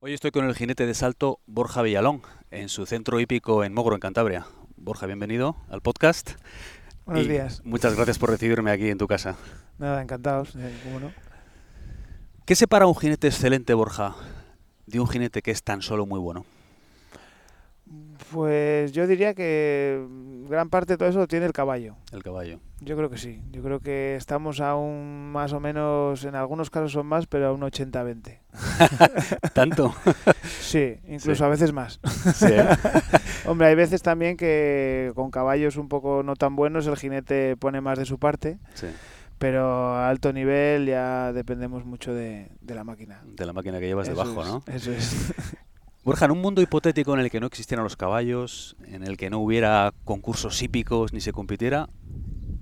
Hoy estoy con el jinete de salto Borja Villalón, en su centro hípico en Mogro, en Cantabria. Borja, bienvenido al podcast. Buenos Y días. Muchas gracias por recibirme aquí en tu casa. Nada, encantados. eh, ¿Cómo no? ¿Qué separa un jinete excelente, Borja, de un jinete que es tan solo muy bueno? Pues yo diría que gran parte de todo eso lo tiene el caballo. El caballo. Yo creo que sí. Yo creo que estamos aún más o menos, en algunos casos son más, pero a un 80-20. ¿Tanto? Sí, incluso Sí. a veces más. Sí, ¿eh? Hombre, hay veces también que con caballos un poco no tan buenos el jinete pone más de su parte, Sí, pero a alto nivel ya dependemos mucho de, de la máquina. de la máquina que llevas Eso debajo, es, ¿no? Eso es. Borja, en un mundo hipotético en el que no existieran los caballos, en el que no hubiera concursos hípicos ni se compitiera,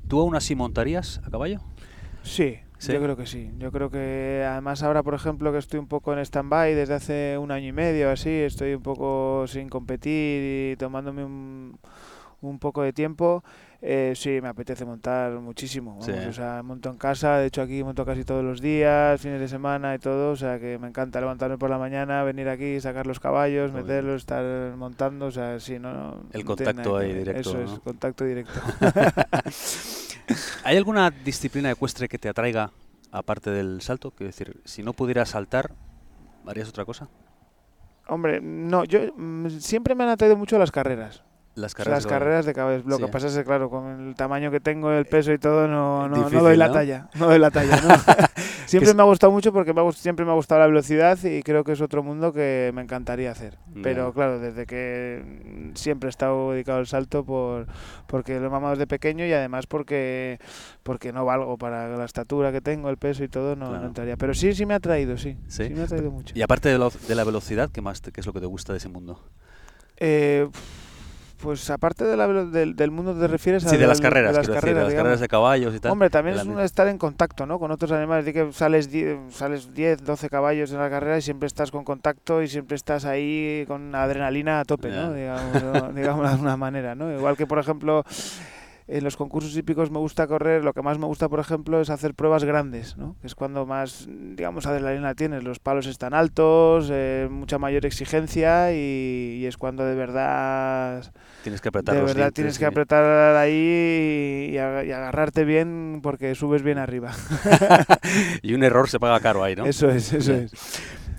¿tú aún así montarías a caballo? Sí, ¿Sí? yo creo que sí. Yo creo que además ahora, por ejemplo, que estoy un poco en stand-by desde hace un año y medio, así, estoy un poco sin competir y tomándome un, un poco de tiempo, eh, sí, me apetece montar muchísimo. Sí. vamos, O sea, monto en casa, de hecho aquí monto casi todos los días, fines de semana y todo, o sea que me encanta levantarme por la mañana, venir aquí, sacar los caballos, Muy bien. meterlos, estar montando, o sea, sí, no... no- El contacto ahí directo, Eso ¿no? es, contacto directo. ¿Hay alguna disciplina ecuestre que te atraiga aparte del salto? Quiero decir, si no pudieras saltar, ¿harías otra cosa? Hombre, no, yo mm, siempre me han atraído mucho las carreras. Las carreras. las carreras de caballos. Lo Sí. que pasa es que, claro, con el tamaño que tengo, el peso y todo, no, no, no doy la ¿no? talla. No doy la talla, ¿no? siempre me ha gustado mucho porque me ha siempre me ha gustado la velocidad y creo que es otro mundo que me encantaría hacer. Pero claro, desde que siempre he estado dedicado al salto por porque lo he mamado desde pequeño y además porque porque no valgo para la estatura que tengo, el peso y todo, no, no Claro. entraría. Pero sí, sí me ha traído, sí. ¿Sí? Sí, me ha traído mucho. Y aparte de, lo- de la velocidad, ¿qué más te- qué es lo que te gusta de ese mundo? Eh, pues aparte de la del, del mundo te refieres a Sí, de las carreras, de las quiero decir, carreras, de las carreras de caballos y tal. Hombre, también es un estar en contacto, ¿no? Con otros animales. De que sales 10, sales 10, 12 caballos en la carrera y siempre estás con contacto y siempre estás ahí con adrenalina a tope, ¿no? Ya. Digamos, ¿no? digamos de alguna manera, ¿no? Igual que, por ejemplo, en los concursos hípicos me gusta correr, lo que más me gusta, por ejemplo, es hacer pruebas grandes, ¿no? Que es cuando más, digamos, adrenalina tienes. Los palos están altos, eh, mucha mayor exigencia y, y es cuando de verdad Tienes que apretar de los verdad dientes tienes que apretar ahí y, ag- y agarrarte bien porque subes bien arriba. y un error se paga caro ahí, ¿no? Eso es, eso es.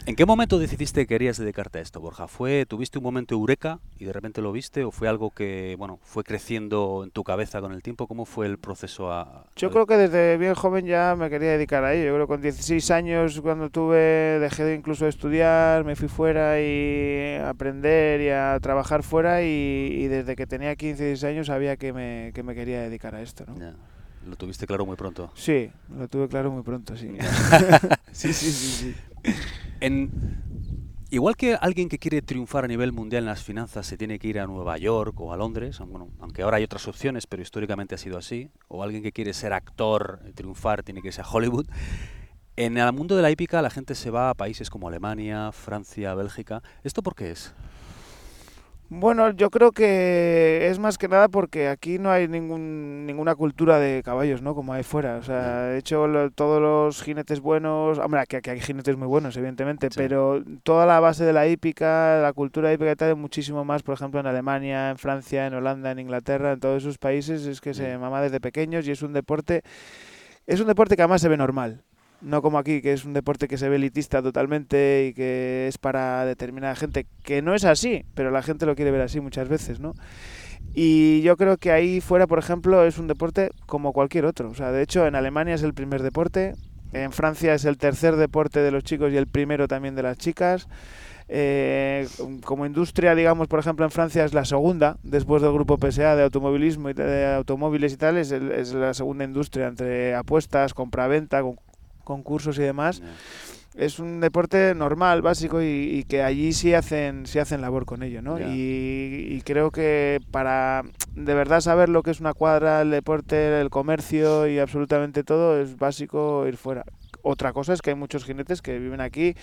¿En qué momento decidiste que querías dedicarte a esto, Borja? ¿Fue, tuviste un momento eureka y de repente lo viste o fue algo que, bueno, fue creciendo en tu cabeza con el tiempo? ¿Cómo fue el proceso a...? Yo a- creo que desde bien joven ya me quería dedicar a ello. Yo creo que con 16 años cuando tuve, dejé de incluso de estudiar, me fui fuera y a aprender y a trabajar fuera y, y desde que tenía 15, 16 años sabía que me, que me quería dedicar a esto, ¿no? Lo tuviste claro muy pronto. Sí, lo tuve claro muy pronto, sí. sí, sí, sí, sí. En, igual que alguien que quiere triunfar a nivel mundial en las finanzas se tiene que ir a Nueva York o a Londres, bueno, aunque ahora hay otras opciones, pero históricamente ha sido así, o alguien que quiere ser actor, triunfar, tiene que irse a Hollywood. En el mundo de la hípica la gente se va a países como Alemania, Francia, Bélgica. ¿Esto por qué es? Bueno, yo creo que es más que nada porque aquí no hay ningún, ninguna cultura de caballos, ¿no? Como hay fuera. O sea, de hecho, lo- todos los jinetes buenos, hombre, aquí, aquí hay jinetes muy buenos, evidentemente, Sí. pero toda la base de la hípica, la cultura hípica y tal, muchísimo más, por ejemplo, en Alemania, en Francia, en Holanda, en Inglaterra, en todos esos países, es que se mama desde pequeños y es un deporte, es un deporte que además se ve normal. No como aquí, que es un deporte que se ve elitista totalmente y que es para determinada gente, que no es así, pero la gente lo quiere ver así muchas veces, ¿no? Y yo creo que ahí fuera, por ejemplo, es un deporte como cualquier otro. O sea, de hecho, en Alemania es el primer deporte, en Francia es el tercer deporte de los chicos y el primero también de las chicas. Eh, como industria, digamos, por ejemplo, en Francia es la segunda, después del grupo PSA de automovilismo y de automóviles y tal, es, la segunda industria entre apuestas, compra-venta, con- concursos y demás. Es un deporte normal, básico y, y que allí sí hacen, sí hacen labor con ello, ¿no? Y creo que para de verdad saber lo que es una cuadra, el deporte, el comercio y absolutamente todo es básico ir fuera. Otra cosa es que hay muchos jinetes que viven aquí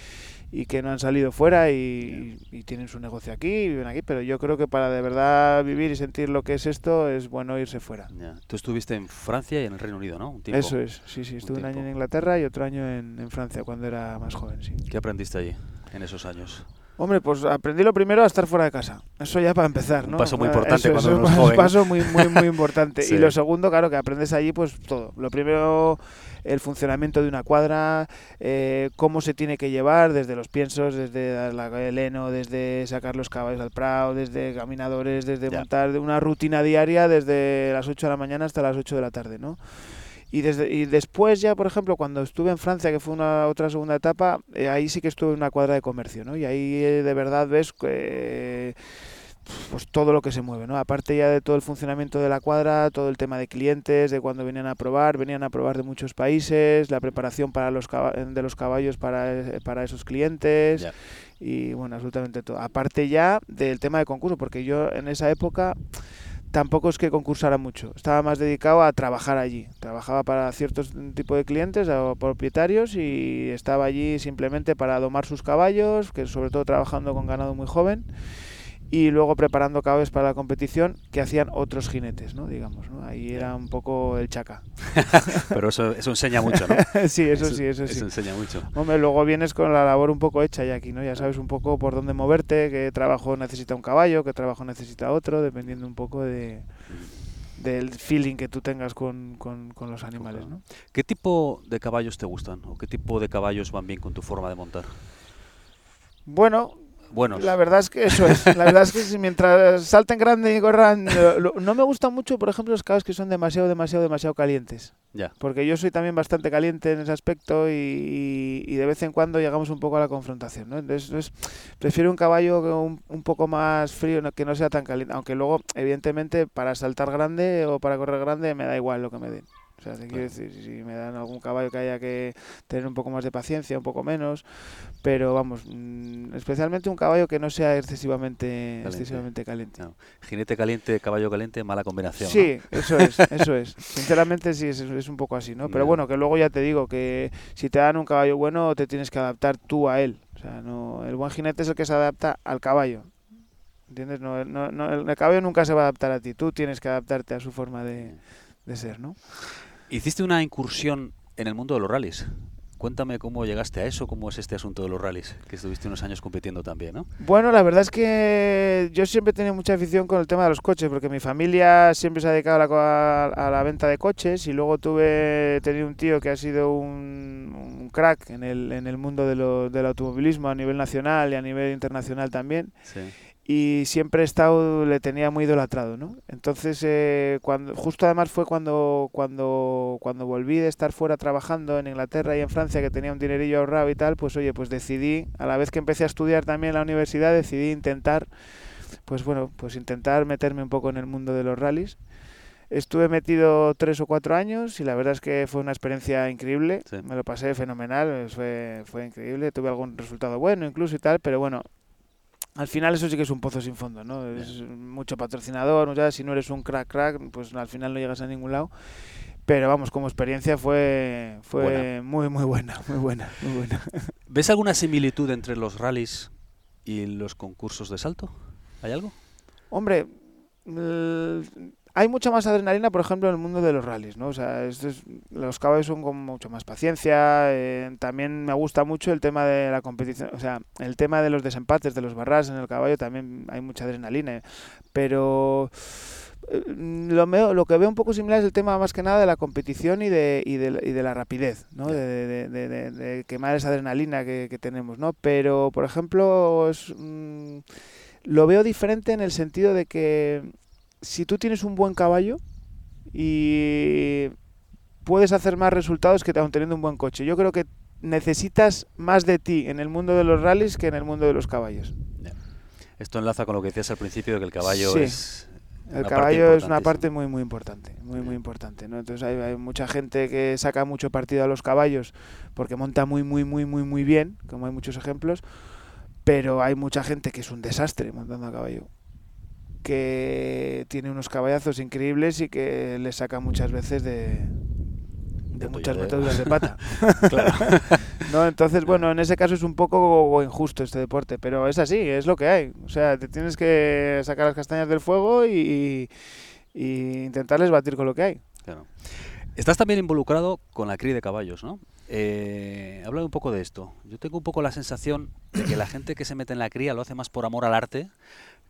y que no han salido fuera y, y tienen su negocio aquí y viven aquí, pero yo creo que para de verdad vivir y sentir lo que es esto es bueno irse fuera. Ya. Tú estuviste en Francia y en el Reino Unido, ¿no? Un tiempo. Eso es, sí, sí, estuve un, año en Inglaterra y otro año en, en Francia cuando era más joven, sí. ¿Qué aprendiste allí? en esos años? Hombre, pues aprendí lo primero a estar fuera de casa. Eso ya para empezar, ¿no? Un paso muy Eh, importante eso- cuando es un paso muy, muy, muy importante. Sí. Y lo segundo, claro, que aprendes allí, pues todo. Lo primero, el funcionamiento de una cuadra, eh, cómo se tiene que llevar, desde los piensos, desde el heno, desde sacar los caballos al prado, desde caminadores, desde Ya. montar una rutina diaria desde las 8 de la mañana hasta las 8 de la tarde, ¿no? Y, desde, y después ya, por ejemplo, cuando estuve en Francia, que fue una otra segunda etapa, eh, ahí sí que estuve en una cuadra de comercio, ¿no? Y ahí eh, de verdad ves que pues todo lo que se mueve, ¿no? Aparte ya de todo el funcionamiento de la cuadra, todo el tema de clientes, de cuando venían a probar, venían a probar de muchos países, la preparación para los de los caballos para, eh, para esos clientes y bueno, absolutamente todo. Aparte ya del tema de concurso, porque yo en esa época tampoco es que concursara mucho, estaba más dedicado a trabajar allí. Trabajaba para ciertos tipos de clientes o propietarios y estaba allí simplemente para domar sus caballos, que sobre todo trabajando con ganado muy joven y luego preparando caballos para la competición que hacían otros jinetes, ¿no? Digamos, ¿no? Ahí era un poco el chaca. Pero eso, eso enseña mucho, ¿no? sí, eso sí, eso sí. Eso enseña mucho. Hombre, luego vienes con la labor un poco hecha ya aquí, ¿no? Ya sabes un poco por dónde moverte, qué trabajo necesita un caballo, qué trabajo necesita otro, dependiendo un poco de del feeling que tú tengas con, con- con los animales, ¿no? ¿Qué tipo de caballos te gustan? ¿O qué tipo de caballos van bien con tu forma de montar? Bueno, Buenos. la verdad es que eso es. La verdad es que si mientras salten grande y corran... lo- no me gustan mucho, por ejemplo, los caballos que son demasiado, demasiado, demasiado calientes. Ya. Porque yo soy también bastante caliente en ese aspecto y, y- y de vez en cuando llegamos un poco a la confrontación, ¿no? Entonces, entonces, prefiero un caballo un, un poco más frío, que no sea tan caliente. Aunque luego, evidentemente, para saltar grande o para correr grande me da igual lo que me den. O sea, te quiero decir, si me dan algún caballo que haya que tener un poco más de paciencia, un poco menos, pero vamos, mm, especialmente un caballo que no sea excesivamente Caliente. excesivamente caliente. No. Jinete caliente, caballo caliente, mala combinación. ¿no? Sí, eso es, eso es. Sinceramente sí, es, es un poco así, ¿no? Pero bueno, que luego ya te digo que si te dan un caballo bueno, te tienes que adaptar tú a él. O sea, no, el buen jinete es el que se adapta al caballo. ¿Entiendes? No, no, no, el caballo nunca se va a adaptar a ti. Tú tienes que adaptarte a su forma de, de ser, ¿no? Hiciste una incursión en el mundo de los rallies. Cuéntame cómo llegaste a eso, cómo es este asunto de los rallies, que estuviste unos años compitiendo también, ¿no? Bueno, la verdad es que yo siempre he tenido mucha afición con el tema de los coches, porque mi familia siempre se ha dedicado a la, a, la venta de coches y luego tuve tenido un tío que ha sido un, un crack en el, en el mundo de lo- del automovilismo a nivel nacional y a nivel internacional también Sí. Y siempre he estado le tenía muy idolatrado no entonces eh, cuando justo además fue cuando cuando cuando volví de estar fuera trabajando en Inglaterra y en Francia que tenía un dinerillo ahorrado y tal pues oye pues decidí a la vez que empecé a estudiar también en la universidad decidí intentar pues bueno pues intentar meterme un poco en el mundo de los rallies Estuve metido tres o cuatro años y la verdad es que fue una experiencia increíble. Sí. Me lo pasé fenomenal, fue, fue increíble. Tuve algún resultado bueno incluso y tal, pero bueno, al final eso sí que es un pozo sin fondo, ¿no? Es mucho patrocinador, ya si no eres un crack crack, pues al final no llegas a ningún lado. Pero vamos, como experiencia fue fue Buena. muy muy buena, muy buena, muy buena. ¿Ves alguna similitud entre los rallies y los concursos de salto? ¿Hay algo? Hombre, hay mucha más adrenalina, por ejemplo, en el mundo de los rallies, ¿no? O sea, los caballos son con mucho más paciencia. eh, también me gusta mucho el tema de la competición, o sea, el tema de los desempates, de los barras en el caballo, también hay mucha adrenalina. Pero eh, lo, veo- lo que veo un poco similar es el tema más que nada de la competición y de, y de, y de la rapidez, ¿no? De, de- quemar esa adrenalina que, que tenemos, ¿no? Pero, por ejemplo, es, mm, lo veo diferente en el sentido de que si tú tienes un buen caballo y puedes hacer más resultados que aun teniendo un buen coche. Yo creo que necesitas más de ti en el mundo de los rallies que en el mundo de los caballos. Esto enlaza con lo que decías al principio de que el caballo Sí. es. El una parte caballo es una parte muy muy importante, muy muy importante, ¿no? Entonces hay, hay mucha gente que saca mucho partido a los caballos porque monta muy muy muy muy muy bien, como hay muchos ejemplos, pero hay mucha gente que es un desastre montando a caballo, que tiene unos caballazos increíbles y que le saca muchas veces de, de muchas meteduras de pata. Claro. ¿no? Entonces, bueno, en ese caso es un poco injusto este deporte, pero es así, es lo que hay. O sea, te tienes que sacar las castañas del fuego y, y intentarles batir con lo que hay. Claro. Estás también involucrado con la cría de caballos, ¿no? Eh, habla un poco de esto. Yo tengo un poco la sensación de que la gente que se mete en la cría lo hace más por amor al arte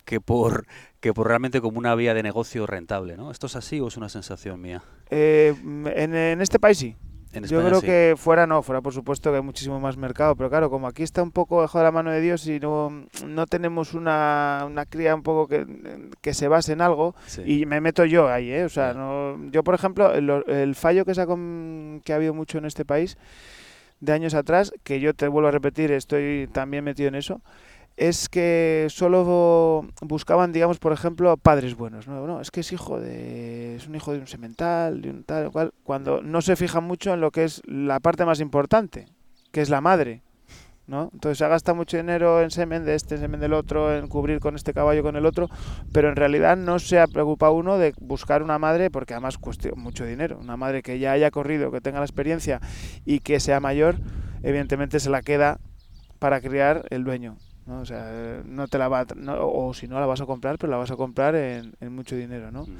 que por que por realmente como una vía de negocio rentable, ¿no? ¿Esto es así o es una sensación mía? Eh, en, en este país sí. En Yo creo sí. que fuera no, fuera por supuesto que hay muchísimo más mercado, pero claro, como aquí está un poco bajo la mano de Dios y no, no tenemos una, una cría un poco que, que se base en algo, Sí. y me meto yo ahí, ¿eh? O sea, no, yo por ejemplo, el, el fallo que, se ha que ha habido mucho en este país de años atrás, que yo te vuelvo a repetir, estoy también metido en eso, es que solo buscaban, digamos, por ejemplo, padres buenos. No, es que es hijo de. es un hijo de un semental, de un tal, cual, cuando no se fijan mucho en lo que es la parte más importante, que es la madre. ¿no? Entonces se gasta mucho dinero en semen de este, semen del otro, en cubrir con este caballo, con el otro, pero en realidad no se ha preocupado uno de buscar una madre, porque además cuesta mucho dinero. Una madre que ya haya corrido, que tenga la experiencia y que sea mayor, evidentemente se la queda para criar el dueño. ¿No? O sea, no te la va no, o si no la vas a comprar, pero la vas a comprar en, en mucho dinero, ¿no? Mm.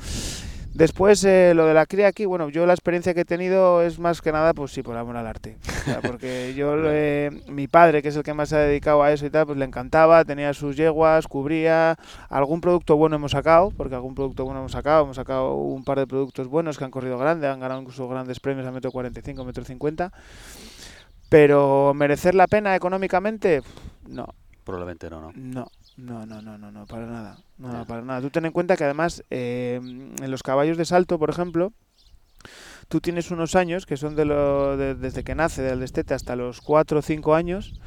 Después, eh, lo de la cría aquí, bueno, yo la experiencia que he tenido es más que nada, pues sí, por amor al arte. O sea, porque yo, eh, mi padre, que es el que más se ha dedicado a eso y tal, pues le encantaba, tenía sus yeguas, cubría, algún producto bueno hemos sacado, porque algún producto bueno hemos sacado, hemos sacado un par de productos buenos que han corrido grande, han ganado incluso grandes premios a metro 45, metro 50, pero merecer la pena económicamente, no, Probablemente no, ¿no? no, no, no, no, no, no, para nada. No, para nada. Tú ten en cuenta que además eh, en los caballos de salto, por ejemplo, tú tienes unos años que son de lo, de- desde que nace del destete hasta los 4 o 5 años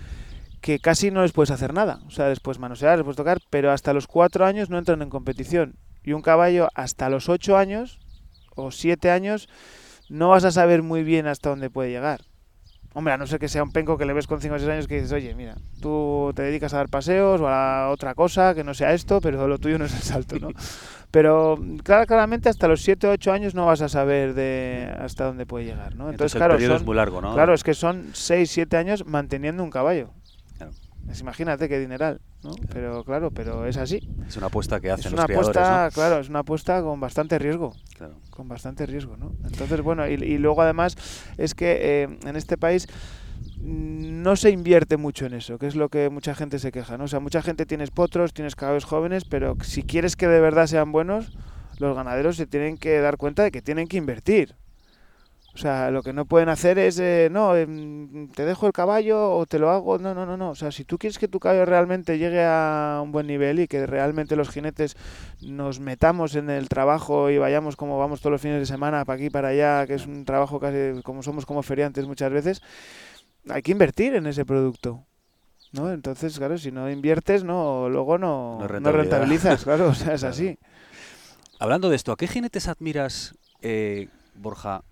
que casi no les puedes hacer nada. O sea, les puedes manosear, les puedes tocar, pero hasta los 4 años no entran en competición. Y un caballo hasta los 8 años o 7 años no vas a saber muy bien hasta dónde puede llegar. Hombre, a no ser que sea un penco que le ves con 5 o 6 años que dices, oye, mira, tú te dedicas a dar paseos o a otra cosa que no sea esto, pero lo tuyo no es el salto, ¿no? Pero claro, claramente hasta los 7 o 8 años no vas a saber de hasta dónde puede llegar, ¿no? Entonces, Entonces, claro, el periodo son- es muy largo, ¿no? claro, es que son 6, 7 años manteniendo un caballo. Claro. Pues imagínate qué dineral, ¿no? Pero claro, pero es así. Es una apuesta que hacen Es los una criadores, apuesta, claro, es una apuesta con bastante riesgo ¿no? Claro. con bastante riesgo, ¿no? Entonces, bueno, y, y luego además es que eh, en este país no se invierte mucho en eso, que es lo que mucha gente se queja, ¿no? O sea, mucha gente tienes potros, tienes caballos jóvenes, pero si quieres que de verdad sean buenos, los ganaderos se tienen que dar cuenta de que tienen que invertir. O sea, lo que no pueden hacer es, eh, no, em, te dejo el caballo o te lo hago. No, no, no, no. O sea, si tú quieres que tu caballo realmente llegue a un buen nivel y que realmente los jinetes nos metamos en el trabajo y vayamos como vamos todos los fines de semana, para aquí, para allá, que es un trabajo casi como somos como feriantes muchas veces, hay que invertir en ese producto. ¿no? Entonces, claro, si no inviertes, no, luego no, No rentabilizas, claro, o sea, es Claro. así. Hablando de esto, ¿a qué jinetes admiras, eh, Borja,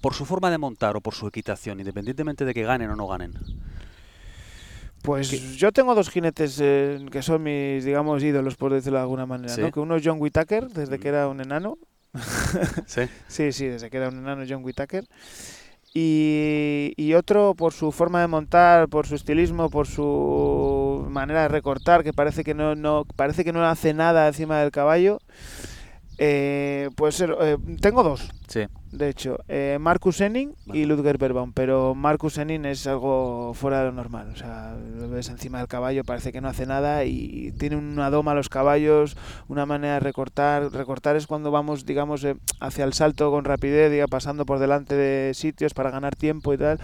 por su forma de montar o por su equitación, independientemente de que ganen o no ganen? Pues ¿Qué? yo tengo dos jinetes eh, que son mis, digamos, ídolos, por decirlo de alguna manera, ¿Sí? ¿no? Que uno es John Whittaker, desde Mm. que era un enano. Sí. Sí, sí, desde que era un enano John Whittaker. Y, y otro por su forma de montar, por su estilismo, por su manera de recortar, que parece que no, no parece que no hace nada encima del caballo. Eh, puede ser, eh, tengo dos, Sí. De hecho, eh, Marcus Henning y. Ludger Verbaum, pero Marcus Henning es algo fuera de lo normal, o sea, lo ves encima del caballo, parece que no hace nada y tiene una doma a los caballos, una manera de recortar, recortar es cuando vamos, digamos, eh, hacia el salto con rapidez, diga, pasando por delante de sitios para ganar tiempo y tal,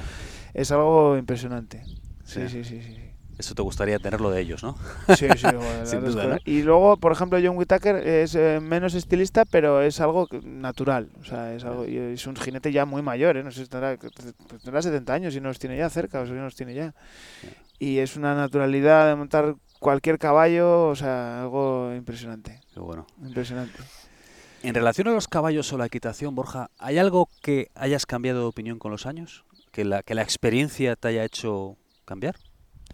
es algo impresionante. Sí, Sí. sí, sí, sí. Eso te gustaría tenerlo de ellos, ¿no? Sí, sí, duda. Y luego, por ejemplo, John Whittaker es eh, menos estilista, pero es algo natural. O sea, es algo es un jinete ya muy mayor, ¿eh? No sé, tendrá, tendrá 70 años y no los tiene ya cerca, o sea, no los tiene ya. Y es una naturalidad de montar cualquier caballo, o sea, algo impresionante. Qué bueno. Impresionante. En relación a los caballos o la equitación, Borja, ¿hay algo que hayas cambiado de opinión con los años? ¿Que la, que la experiencia te haya hecho cambiar?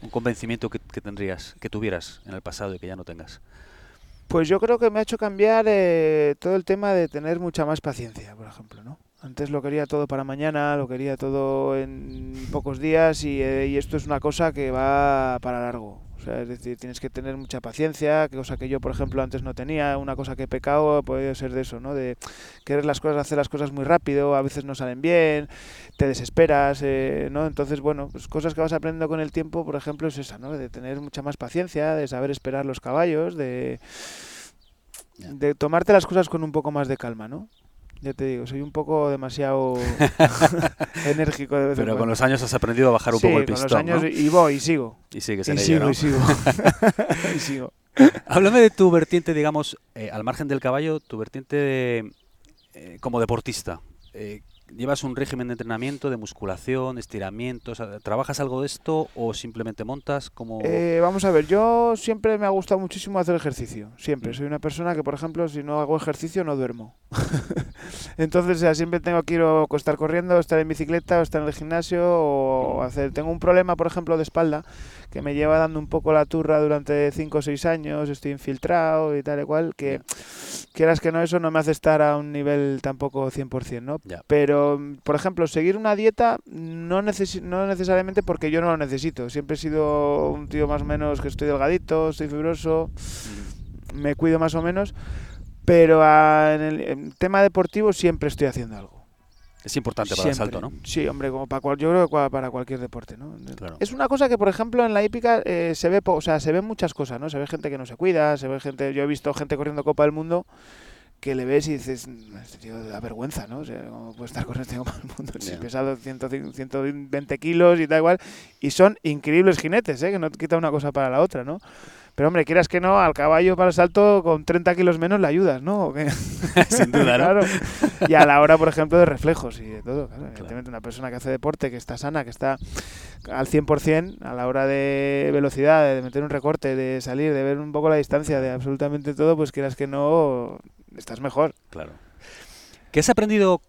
¿Un convencimiento que, tendrías, que tuvieras en el pasado y que ya no tengas? Pues yo creo que me ha hecho cambiar eh, todo el tema de tener mucha más paciencia, por ejemplo, ¿no? Antes lo quería todo para mañana, lo quería todo en pocos días y, eh, y esto es una cosa que va para largo. O sea, es decir, tienes que tener mucha paciencia, cosa que yo, por ejemplo, antes no tenía. Una cosa que he pecado ha podido ser de eso, ¿no? De querer las cosas, hacer las cosas muy rápido, a veces no salen bien, te desesperas, eh, ¿no? Entonces, bueno, pues cosas que vas aprendiendo con el tiempo, por ejemplo, es esa, ¿no? De tener mucha más paciencia, de saber esperar los caballos, de, de tomarte las cosas con un poco más de calma, ¿no? Ya te digo, soy un poco demasiado enérgico de vez Pero en con los años has aprendido a bajar un Sí, poco el con pistón, los años ¿no? y voy y sigo. Y sigues Y en ello, sigo, ¿no? y sigo. y sigo. Háblame de tu vertiente, digamos, eh, al margen del caballo, tu vertiente de, eh, como deportista. Eh, ¿Llevas un régimen de entrenamiento, de musculación, estiramientos? ¿Trabajas algo de esto o simplemente montas como...? Eh, vamos a ver, yo siempre me ha gustado muchísimo hacer ejercicio. Siempre. Mm. Soy una persona que, por ejemplo, si no hago ejercicio, no duermo. Entonces, o sea, siempre tengo que ir o estar corriendo, o estar en bicicleta, o estar en el gimnasio, o hacer. Tengo un problema, por ejemplo, de espalda, que me lleva dando un poco la turra durante 5 o 6 años, estoy infiltrado y tal y cual, que quieras que no, eso no me hace estar a un nivel tampoco 100%, ¿no? Ya. Pero, por ejemplo, seguir una dieta no, necesi- no necesariamente porque yo no lo necesito. Siempre he sido un tío más o menos que estoy delgadito, estoy fibroso, me cuido más o menos. Pero ah, en el en tema deportivo siempre estoy haciendo algo. Es importante para el salto, ¿no? Sí, hombre, como para cual, yo creo que para cualquier deporte, ¿no? Claro. Es una cosa que, por ejemplo, en la hípica eh, se ve, o sea, se ven muchas cosas, ¿no? Se ve gente que no se cuida, se ve gente, yo he visto gente corriendo Copa del Mundo que le ves y dices, "Mm, este tío da vergüenza, ¿no? O sea, ¿cómo puede estar corriendo este Copa del Mundo? Si pesa 105 120 kilos y tal igual, y son increíbles jinetes, ¿eh? Que no te quita una cosa para la otra, ¿no? Pero hombre, quieras que no, al caballo para el salto con 30 kilos menos le ayudas, ¿no? Sin duda, ¿no? Claro. Y a la hora, por ejemplo, de reflejos y de todo. Claro, evidentemente, una persona que hace deporte, que está sana, que está al 100%, a la hora de velocidad, de meter un recorte, de salir, de ver un poco la distancia, de absolutamente todo, pues quieras que no, estás mejor. Claro. ¿Qué has aprendido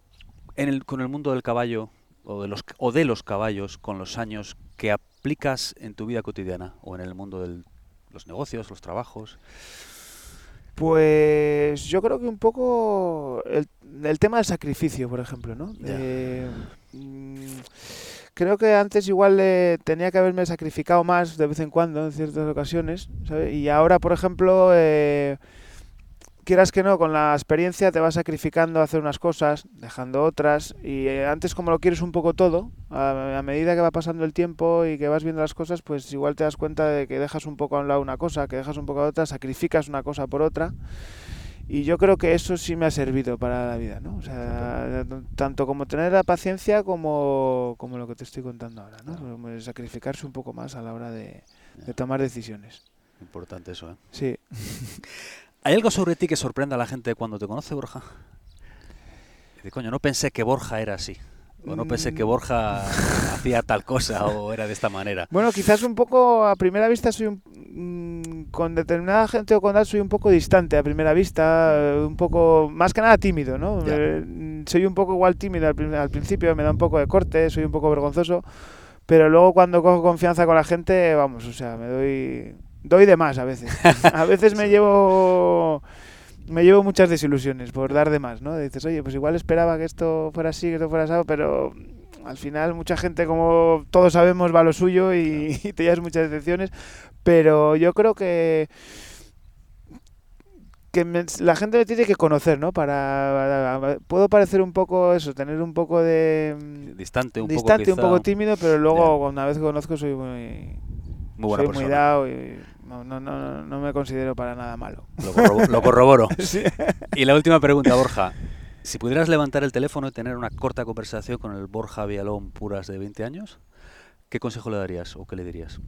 en el, con el mundo del caballo o de, los, o de los caballos con los años que aplicas en tu vida cotidiana o en el mundo de los negocios, los trabajos? Pues yo creo que un poco el, el tema del sacrificio, por ejemplo, ¿no? Eh, mm, creo que antes igual eh, tenía que haberme sacrificado más de vez en cuando en ciertas ocasiones, ¿sabes? Y ahora, por ejemplo, eh, quieras que no, con la experiencia te vas sacrificando a hacer unas cosas, dejando otras, y eh, antes como lo quieres un poco todo, a, medida que va pasando el tiempo y que vas viendo las cosas, pues igual te das cuenta de que dejas un poco a un lado una cosa, que dejas un poco a otra, sacrificas una cosa por otra. Y yo creo que eso sí me ha servido para la vida, ¿no? O sea, tanto como tener la paciencia como, como lo que te estoy contando ahora, ¿no? El Sacrificarse un poco más a la hora de, de tomar decisiones. Importante eso, ¿eh? Sí. ¿Hay algo sobre ti que sorprenda a la gente cuando te conoce, Borja? Dice, coño, no pensé que Borja era así. O no pensé que Mm. Borja hacía tal cosa o era de esta manera. Bueno, quizás un poco a primera vista soy un, mm, con determinada gente o con tal soy un poco distante a primera vista, eh, un poco más que nada tímido, ¿no? Ya. Eh, soy un poco igual tímido al, al principio, me da un poco de corte, soy un poco vergonzoso, pero luego cuando cojo confianza con la gente, vamos, o sea, me doy doy de más a veces. A veces me llevo me llevo muchas desilusiones por dar de más, ¿no? Dices, oye, pues igual esperaba que esto fuera así, que esto fuera así, pero al final mucha gente, como todos sabemos, va a lo suyo y, y te llevas muchas decepciones. Pero yo creo que que me- la gente me tiene que conocer, ¿no? Para, para- puedo parecer un poco eso, tener un poco de mm, Distante, un distante, poco un poco tímido, pero luego Ya. una vez que conozco soy muy Muy buena soy muy persona. dado y no, no, no, no me considero para nada malo. Lo, corrobo- lo corroboro. Sí. Y la última pregunta, Borja. Si pudieras levantar el teléfono y tener una corta conversación con el Borja Vialón Puras de 20 años, ¿qué consejo le darías o qué le dirías?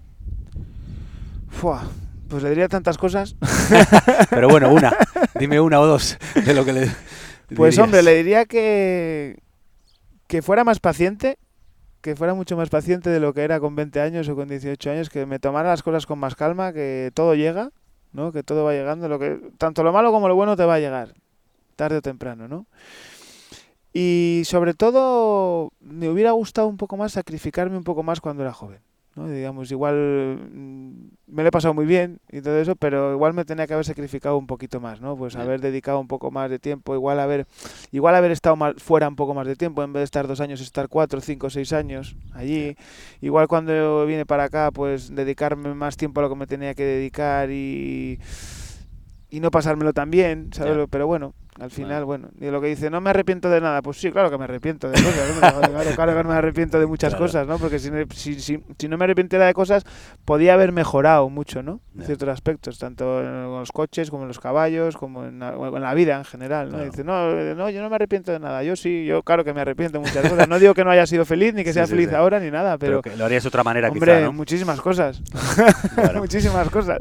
Fua, pues le diría tantas cosas. Pero bueno, una. Dime una o dos de lo que le Pues dirías. hombre, le diría que, que fuera más paciente, que fuera mucho más paciente de lo que era con 20 años o con 18 años, que me tomara las cosas con más calma, que todo llega, ¿no? Que todo va llegando, lo que tanto lo malo como lo bueno te va a llegar, tarde o temprano, ¿no? Y sobre todo me hubiera gustado un poco más sacrificarme un poco más cuando era joven, ¿no? Digamos, igual mm, me lo he pasado muy bien y todo eso, pero igual me tenía que haber sacrificado un poquito más, ¿no? Pues haber dedicado un poco más de tiempo, igual haber, igual haber estado más, fuera un poco más de tiempo, en vez de estar dos años, estar cuatro, cinco, seis años allí. Igual cuando vine para acá, pues dedicarme más tiempo a lo que me tenía que dedicar y, y no pasármelo tan bien, ¿sabes? Pero bueno, al final, Bueno. bueno, y lo que dice, no me arrepiento de nada, pues sí, claro que me arrepiento de cosas, claro, claro que me arrepiento de muchas Claro. cosas, ¿no? Porque si, no- si, si, si no me arrepintiera de cosas, podía haber mejorado mucho, ¿no? En ciertos aspectos, tanto en los coches como en los caballos, como en la, o en la vida en general, ¿no? Dice, no, eh, no, yo no me arrepiento de nada, yo sí, yo claro que me arrepiento de muchas cosas, no digo que no haya sido feliz ni que sea sí, feliz sí. ahora ni nada, Pero, pero, que lo harías de otra manera, hombre, quizá, ¿no? muchísimas cosas, Bueno. muchísimas cosas.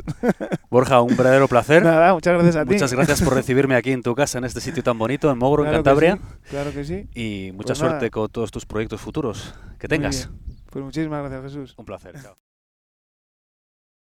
Borja, un verdadero placer. Nada, muchas gracias a ti. Muchas gracias por recibirme aquí en tu casa, en este sitio tan bonito, en Mogro, en que Cantabria. sí, claro que sí. Y mucha Pues nada. suerte con todos tus proyectos futuros. Que tengas. Pues muchísimas gracias, Jesús. Un placer. Chao.